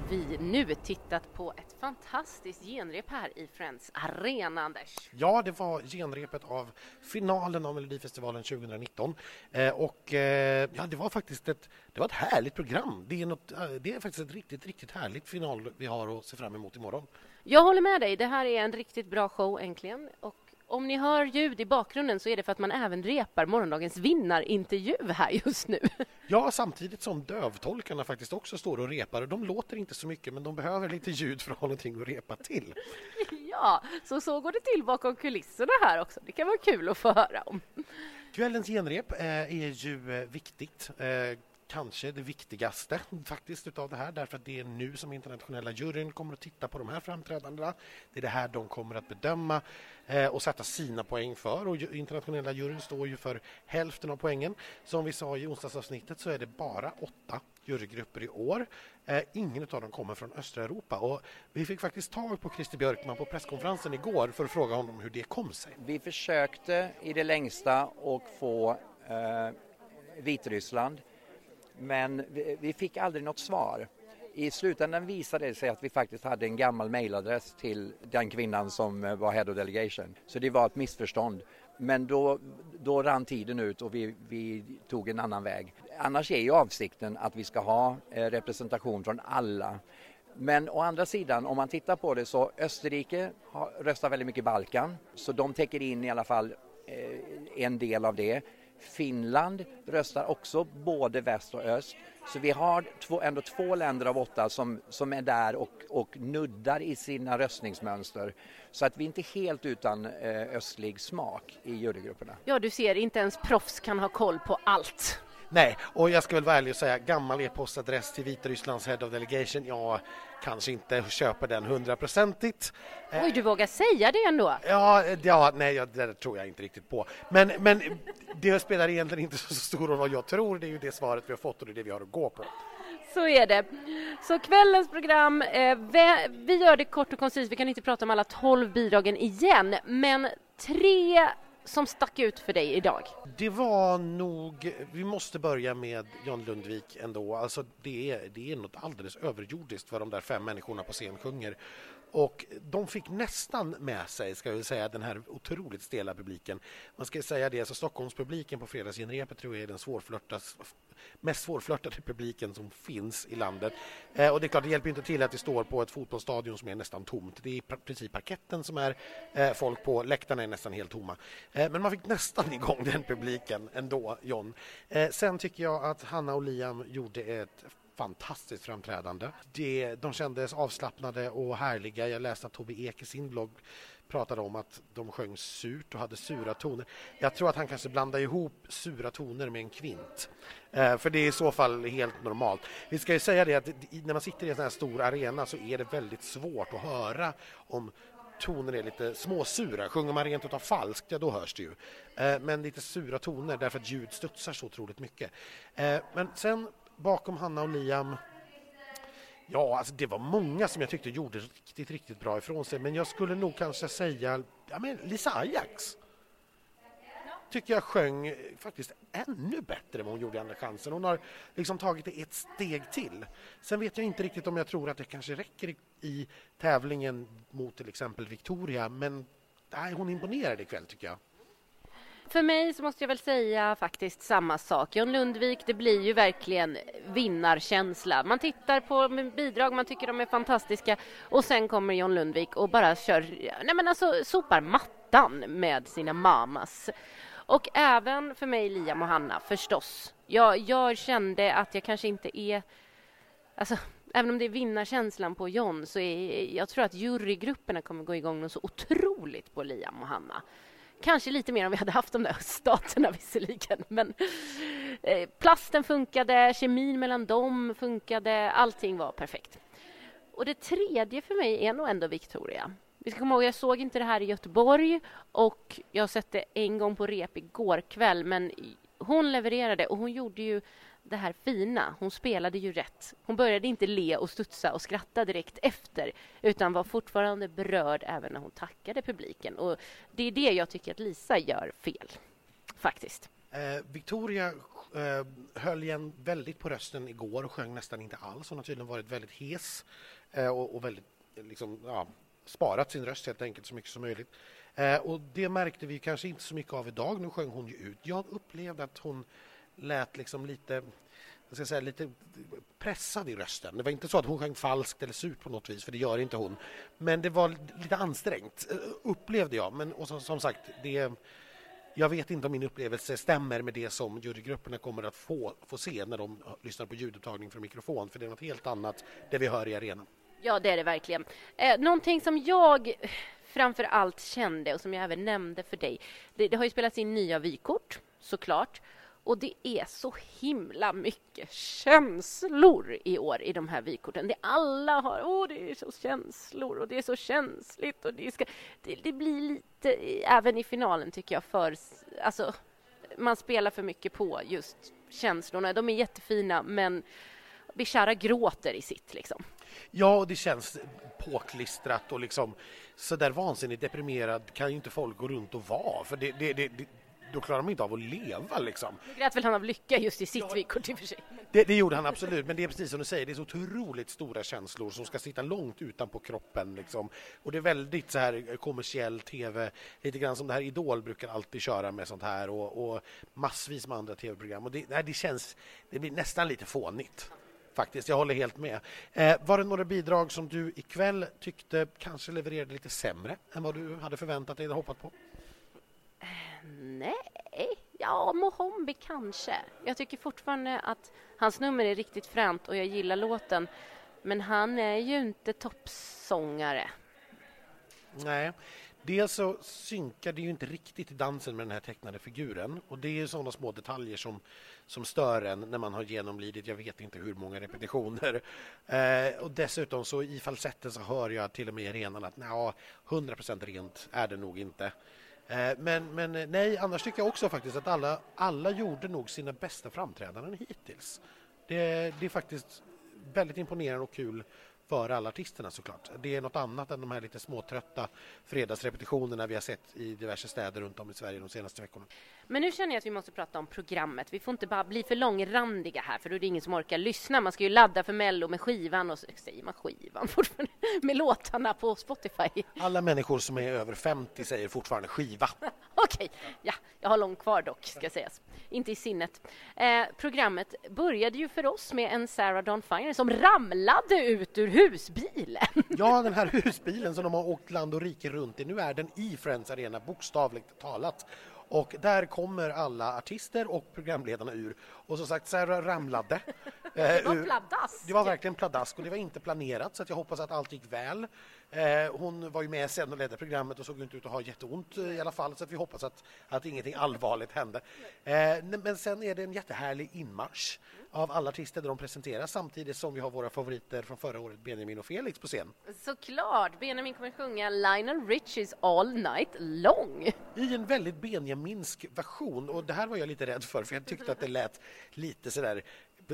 Har vi nu tittat på ett fantastiskt genrep här i Friends Arena, Anders. Ja, det var genrepet av finalen av Melodifestivalen 2019. Eh, och eh, ja, det var faktiskt ett, det var ett härligt program. Det är, något, eh, det är faktiskt ett riktigt, riktigt härligt final vi har att se fram emot imorgon. Jag håller med dig. Det här är en riktigt bra show äntligen. Och om ni hör ljud i bakgrunden så är det för att man även repar morgondagens vinnarintervju här just nu. Ja, samtidigt som dövtolkarna faktiskt också står och repar. De låter inte så mycket, men de behöver lite ljud för att ha någonting att repa till. Ja, så så går det till bakom kulisserna här också. Det kan vara kul att få höra om. Kvällens genrep eh, är ju eh, viktigt. Kanske det viktigaste faktiskt utav det här därför att det är nu som internationella juryn kommer att titta på de här framträdandena. Det är det här de kommer att bedöma eh, och sätta sina poäng för och internationella juryn står ju för hälften av poängen. Som vi sa i onsdagsavsnittet så är det bara åtta jurygrupper i år. Eh, ingen av dem kommer från östra Europa och vi fick faktiskt tag på Christer Björkman på presskonferensen igår för att fråga honom hur det kom sig. Vi försökte i det längsta att få eh, Vitryssland men vi, vi fick aldrig något svar. I slutändan visade det sig att vi faktiskt hade en gammal mailadress till den kvinnan som eh, var head of delegation. Så det var ett missförstånd. Men då, då rann tiden ut och vi, vi tog en annan väg. Annars är ju avsikten att vi ska ha eh, representation från alla men å andra sidan, om man tittar på det så Österrike har, röstar väldigt mycket Balkan, så de täcker in i alla fall eh, en del av det. Finland röstar också både väst och öst. Så vi har två, ändå två länder av åtta som, som är där och, och nuddar i sina röstningsmönster. Så att vi inte är helt utan eh, östlig smak i jurygrupperna. Ja, du ser, inte ens proffs kan ha koll på allt. Nej, och jag ska väl vara ärlig och säga gammal e-postadress till Vitrysslands Head of Delegation, ja, kanske inte köper den hundraprocentigt. Eh, Oj, du vågar säga det ändå? Ja, ja, nej, ja, det tror jag inte riktigt på. Men, men det spelar egentligen inte så stor roll vad jag tror, det är ju det svaret vi har fått och det är det vi har att gå på. Så är det. Så kvällens program, eh, vi, vi gör det kort och koncist. Vi kan inte prata om alla tolv bidragen igen, men tre som stack ut för dig idag. Det var nog, vi måste börja med John Lundvik ändå, alltså det är, det är något alldeles överjordiskt vad de där fem människorna på scen sjunger. Och de fick nästan med sig, ska vi säga, den här otroligt stela publiken. Man ska säga det, alltså Stockholmspubliken på fredagsgenrepet tror jag är den svårflörtas, mest svårflörtade publiken som finns i landet. Eh, och det är klart, det hjälper inte till att det står på ett fotbollsstadion som är nästan tomt. Det är i princip parketten som är eh, folk på, läktarna är nästan helt tomma. Eh, men man fick nästan igång den publiken ändå, John. Eh, sen tycker jag att Hanna och Liam gjorde ett fantastiskt framträdande. Det, de kändes avslappnade och härliga. Jag läste att Tobbe Ek i sin blogg pratade om att de sjöng surt och hade sura toner. Jag tror att han kanske blandade ihop sura toner med en kvint. Eh, för det är i så fall helt normalt. Vi ska ju säga det att när man sitter i en sån här stor arena så är det väldigt svårt att höra om toner är lite småsura. Sjunger man rent utav falskt, ja då hörs det ju. Eh, men lite sura toner därför att ljud studsar så otroligt mycket. Eh, men sen bakom Hanna och Liam Ja, alltså det var många som jag tyckte gjorde riktigt, riktigt bra ifrån sig. Men jag skulle nog kanske säga ja, men Lisa Ajax. Tycker jag sjöng faktiskt ännu bättre än vad hon gjorde i Andra chansen. Hon har liksom tagit det ett steg till. Sen vet jag inte riktigt om jag tror att det kanske räcker i tävlingen mot till exempel Victoria. Men nej, hon imponerade ikväll tycker jag. För mig så måste jag väl säga faktiskt samma sak. John Lundvik, det blir ju verkligen vinnarkänsla. Man tittar på bidrag, man tycker de är fantastiska och sen kommer John Lundvik och bara kör, nej men alltså sopar mattan med sina mamas. Och även för mig, Liam och Hanna, förstås. Jag, jag kände att jag kanske inte är... Alltså, även om det är vinnarkänslan på John så är, jag tror att jurygrupperna kommer gå igång något så otroligt på Liam och Hanna. Kanske lite mer om vi hade haft de där öststaterna visserligen. Men eh, plasten funkade, kemin mellan dem funkade, allting var perfekt. Och det tredje för mig är nog ändå Victoria. Vi ska komma ihåg, jag såg inte det här i Göteborg och jag har sett det en gång på rep igår kväll, men hon levererade och hon gjorde ju det här fina. Hon spelade ju rätt. Hon började inte le och studsa och skratta direkt efter utan var fortfarande berörd även när hon tackade publiken. Och Det är det jag tycker att Lisa gör fel, faktiskt. Eh, Victoria eh, höll igen väldigt på rösten igår och sjöng nästan inte alls. Hon har tydligen varit väldigt hes eh, och, och, väldigt eh, liksom, ja, sparat sin röst helt enkelt så mycket som möjligt. Eh, och Det märkte vi kanske inte så mycket av idag. Nu sjöng hon ju ut. Jag upplevde att hon lät liksom lite jag ska säga, lite pressad i rösten. Det var inte så att hon sjöng falskt eller surt på något vis, för det gör inte hon. Men det var lite ansträngt, eh, upplevde jag. Men och som, som sagt, det, jag vet inte om min upplevelse stämmer med det som jurygrupperna kommer att få, få se när de lyssnar på ljudupptagning från mikrofon, för det är något helt annat det vi hör i arenan. Ja, det är det verkligen. Eh, någonting som jag framför allt kände och som jag även nämnde för dig, det, det har ju spelats in nya vykort såklart. Och det är så himla mycket känslor i år i de här vykorten. Det alla har, åh det är så känslor och det är så känsligt och det, ska, det, det blir lite, även i finalen tycker jag, för, alltså man spelar för mycket på just känslorna. De är jättefina men Bishara gråter i sitt liksom. Ja, och det känns påklistrat och liksom så där vansinnigt deprimerad kan ju inte folk gå runt och vara för det, det, det, då klarar de inte av att leva liksom. Nu grät väl han av lycka just i sitt ja, vykort i och för sig. Det, det, gjorde han absolut, men det är precis som du säger, det är så otroligt stora känslor som ska sitta långt utanpå kroppen liksom. Och det är väldigt så här kommersiell tv, lite grann som det här Idol brukar alltid köra med sånt här och, och massvis med andra tv-program. Och det, nej, det känns, det blir nästan lite fånigt faktiskt. Jag håller helt med. Eh, var det några bidrag som du ikväll tyckte kanske levererade lite sämre än vad du hade förväntat dig eller hoppat på? Nej, ja, Mohombi kanske. Jag tycker fortfarande att hans nummer är riktigt fränt och jag gillar låten. Men han är ju inte toppsångare. Nej, dels så synkar det ju inte riktigt i dansen med den här tecknade figuren. Och det är sådana små detaljer som, som stör en när man har genomlidit, jag vet inte hur många repetitioner. Eh, och dessutom så i falsetten så hör jag till och med i arenan att nja, 100% rent är det nog inte. Eh, men, men eh, nej, annars tycker jag också faktiskt att alla, alla gjorde nog sina bästa framträdanden hittills. Det, det är faktiskt väldigt imponerande och kul för alla artisterna såklart. Det är något annat än de här lite småtrötta fredagsrepetitionerna vi har sett i diverse städer runt om i Sverige de senaste veckorna. Men nu känner jag att vi måste prata om programmet. Vi får inte bara bli för långrandiga här, för då är det ingen som orkar lyssna. Man ska ju ladda för Mello med skivan och säger man skivan fortfarande? Med låtarna på Spotify. Alla människor som är över 50 säger fortfarande skiva. Okej, okay. ja, jag har långt kvar dock, ska sägas. Inte i sinnet. Eh, programmet började ju för oss med en Sarah Dawn Finer som ramlade ut ur husbilen. Ja, den här husbilen som de har åkt land och rike runt i. Nu är den i Friends Arena, bokstavligt talat. Och där kommer alla artister och programledarna ur. Och som sagt, Sarah ramlade det var pladask. Det var verkligen pladask och det var inte planerat så jag hoppas att allt gick väl. Eh, hon var ju med sen och ledde programmet och såg inte ut att ha jätteont eh, i alla fall så vi hoppas att, att ingenting allvarligt hände. Eh, men sen är det en jättehärlig inmarsch av alla artister där de presenteras samtidigt som vi har våra favoriter från förra året, Benjamin och Felix på scen. Såklart! Benjamin kommer sjunga Lionel Richies All Night Long. I en väldigt benjaminsk version och det här var jag lite rädd för för jag tyckte att det lät lite sådär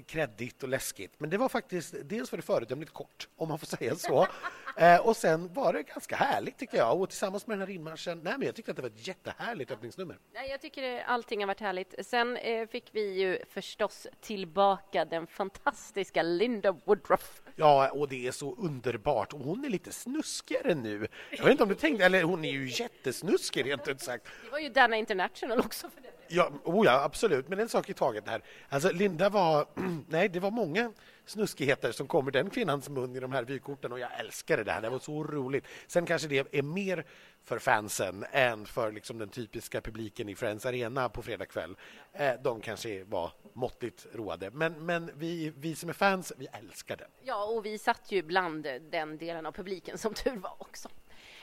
kreddigt och läskigt. Men det var faktiskt, dels var det föredömligt kort, om man får säga så. Eh, och sen var det ganska härligt tycker jag. Och tillsammans med den här inmarschen, nej men jag tyckte att det var ett jättehärligt öppningsnummer. Nej, jag tycker allting har varit härligt. Sen eh, fick vi ju förstås tillbaka den fantastiska Linda Woodruff. Ja, och det är så underbart. Och hon är lite snuskigare nu. Jag vet inte om du tänkte, eller hon är ju jättesnuskig rent ut sagt. Det var ju Dana International också för det. Ja, oh ja, absolut, men en sak i taget här. Alltså Linda var, nej det var många snuskigheter som kommer den kvinnans mun i de här vykorten och jag älskade det här, det var så roligt. Sen kanske det är mer för fansen än för liksom den typiska publiken i Friends Arena på fredag kväll. Eh, de kanske var måttligt roade, men, men vi, vi som är fans, vi älskar det. Ja, och vi satt ju bland den delen av publiken som tur var också.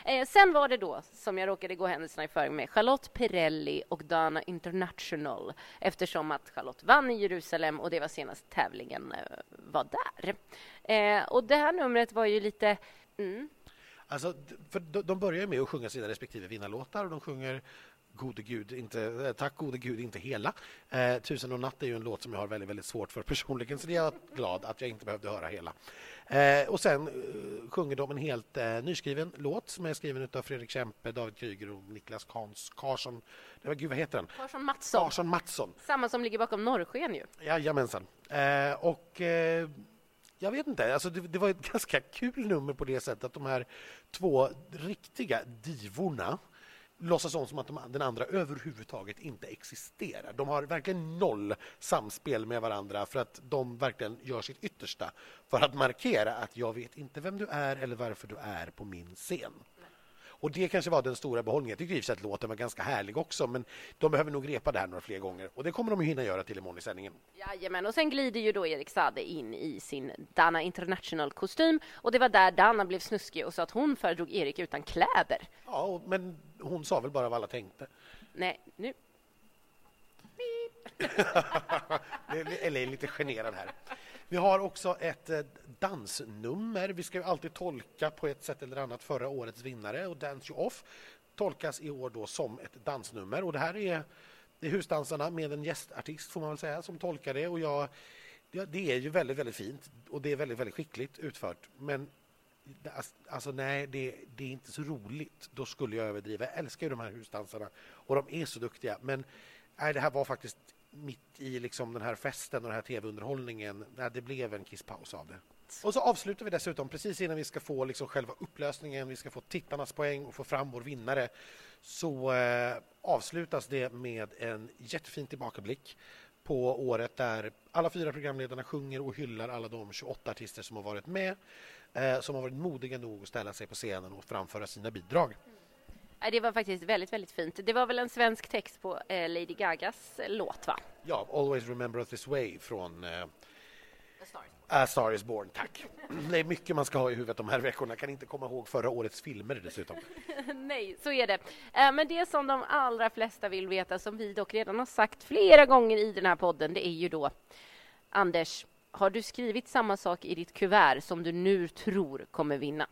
Eh, sen var det då, som jag råkade gå händelserna i förväg med, Charlotte Perrelli och Dana International eftersom att Charlotte vann i Jerusalem och det var senast tävlingen eh, var där. Eh, och det här numret var ju lite... Mm. Alltså, för de börjar med att sjunga sina respektive vinnarlåtar och de sjunger gode gud, inte, eh, tack gode gud, inte hela. Eh, Tusen och natt är ju en låt som jag har väldigt, väldigt svårt för personligen så det är jag glad att jag inte behövde höra hela. Eh, och sen eh, sjunger de en helt eh, nyskriven låt som är skriven av Fredrik Kempe, David Kryger och Niklas Kans, Karsson. Nej, gud, vad heter han? Karsson Mattsson. Karsson Mattsson. Samma som ligger bakom Norrsken ju. Jajamensan. Eh, och eh, jag vet inte, alltså det, det, var ett ganska kul nummer på det sättet att de här två riktiga divorna låtsas om som att de, den andra överhuvudtaget inte existerar. De har verkligen noll samspel med varandra för att de verkligen gör sitt yttersta för att markera att jag vet inte vem du är eller varför du är på min scen. Och Det kanske var den stora behållningen. Jag i sig att låten var ganska härlig också men de behöver nog repa det här några fler gånger och det kommer de att hinna göra till imorgon i sändningen. Jajamän, och sen glider ju då Erik Sade in i sin Dana International-kostym och det var där Dana blev snuskig och sa att hon föredrog Erik utan kläder. Ja, men hon sa väl bara vad alla tänkte. Nej, nu... Eller är lite generad här. Vi har också ett eh, dansnummer. Vi ska ju alltid tolka på ett sätt eller annat förra årets vinnare och Dance You Off tolkas i år då som ett dansnummer och det här är, det är husdansarna med en gästartist får man väl säga som tolkar det och jag, det är ju väldigt, väldigt fint och det är väldigt, väldigt skickligt utfört men alltså, alltså nej, det, det, är inte så roligt. Då skulle jag överdriva. Jag älskar ju de här husdansarna och de är så duktiga. Men nej, det här var faktiskt mitt i liksom den här festen och den här tv-underhållningen. Det blev en kisspaus av det. Och så avslutar vi dessutom precis innan vi ska få liksom själva upplösningen, vi ska få tittarnas poäng och få fram vår vinnare. Så eh, avslutas det med en jättefin tillbakablick på året där alla fyra programledarna sjunger och hyllar alla de 28 artister som har varit med, eh, som har varit modiga nog att ställa sig på scenen och framföra sina bidrag. Det var faktiskt väldigt, väldigt fint. Det var väl en svensk text på eh, Lady Gagas låt, va? Ja, Always Remember Us This Way från eh, A Star Is Born, tack. Det är mycket man ska ha i huvudet de här veckorna. Jag kan inte komma ihåg förra årets filmer dessutom. Nej, så är det. Eh, men det som de allra flesta vill veta, som vi dock redan har sagt flera gånger i den här podden, det är ju då Anders, har du skrivit samma sak i ditt kuvert som du nu tror kommer vinna?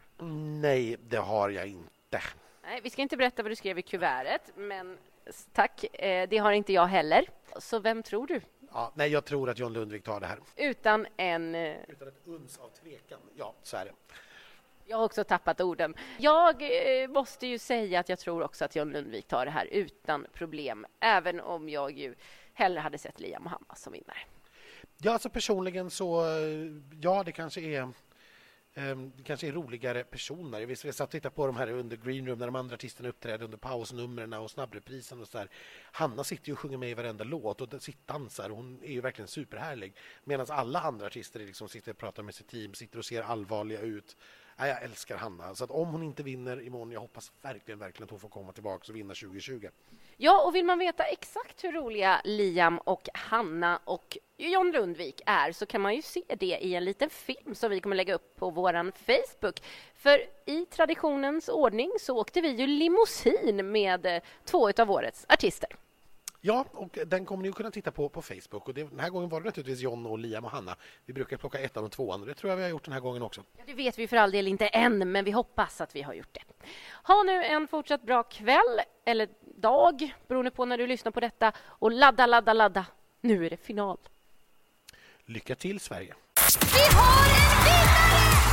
Nej, det har jag inte. Nej, vi ska inte berätta vad du skrev i kuvertet, men tack, eh, det har inte jag heller. Så vem tror du? Ja, nej, jag tror att John Lundvik tar det här. Utan en... Eh, Utan ett uns av tvekan. Ja, så är det. Jag har också tappat orden. Jag eh, måste ju säga att jag tror också att John Lundvik tar det här utan problem, även om jag ju hellre hade sett Liam Mohammed som vinnare. Ja, alltså personligen så, ja, det kanske är Ehm, det kanske är roligare personer. Jag satt och tittade på de här under Green Room när de andra artisterna uppträdde under pausnumren och snabbreprisen. Och så där. Hanna sitter ju och sjunger med i varenda låt och dansar. Hon är ju verkligen superhärlig. Medan alla andra artister liksom sitter och pratar med sitt team, sitter och ser allvarliga ut. Nej, jag älskar Hanna. Så att om hon inte vinner imorgon, jag hoppas verkligen, verkligen att hon får komma tillbaka och vinna 2020. Ja, och vill man veta exakt hur roliga Liam och Hanna och John Lundvik är så kan man ju se det i en liten film som vi kommer lägga upp på vår Facebook. För i traditionens ordning så åkte vi ju limousin med eh, två av årets artister. Ja, och den kommer ni att kunna titta på på Facebook. Och det, den här gången var det naturligtvis John, och Liam och Hanna. Vi brukar plocka ettan och tvåan och det tror jag vi har gjort den här gången också. Ja, det vet vi för all del inte än, men vi hoppas att vi har gjort det. Ha nu en fortsatt bra kväll, eller dag, beroende på när du lyssnar på detta. Och ladda, ladda, ladda. Nu är det final. Lycka till, Sverige! Vi har en vinnare!